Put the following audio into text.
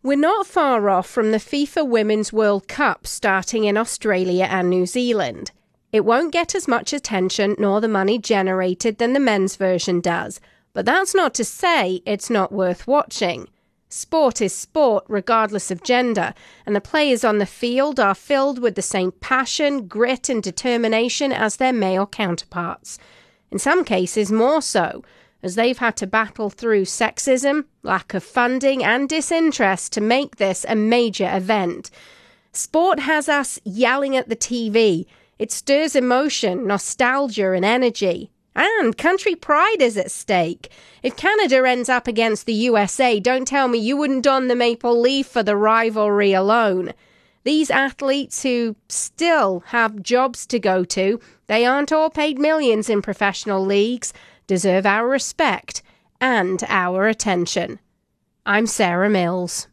We're not far off from the FIFA Women's World Cup starting in Australia and New Zealand. It won't get as much attention nor the money generated than the men's version does, but that's not to say it's not worth watching. Sport is sport, regardless of gender, and the players on the field are filled with the same passion, grit, and determination as their male counterparts. In some cases, more so, as they've had to battle through sexism, lack of funding, and disinterest to make this a major event. Sport has us yelling at the TV. It stirs emotion, nostalgia, and energy. And country pride is at stake. If Canada ends up against the USA, don't tell me you wouldn't don the maple leaf for the rivalry alone. These athletes who still have jobs to go to, they aren't all paid millions in professional leagues deserve our respect and our attention. I'm Sarah Mills.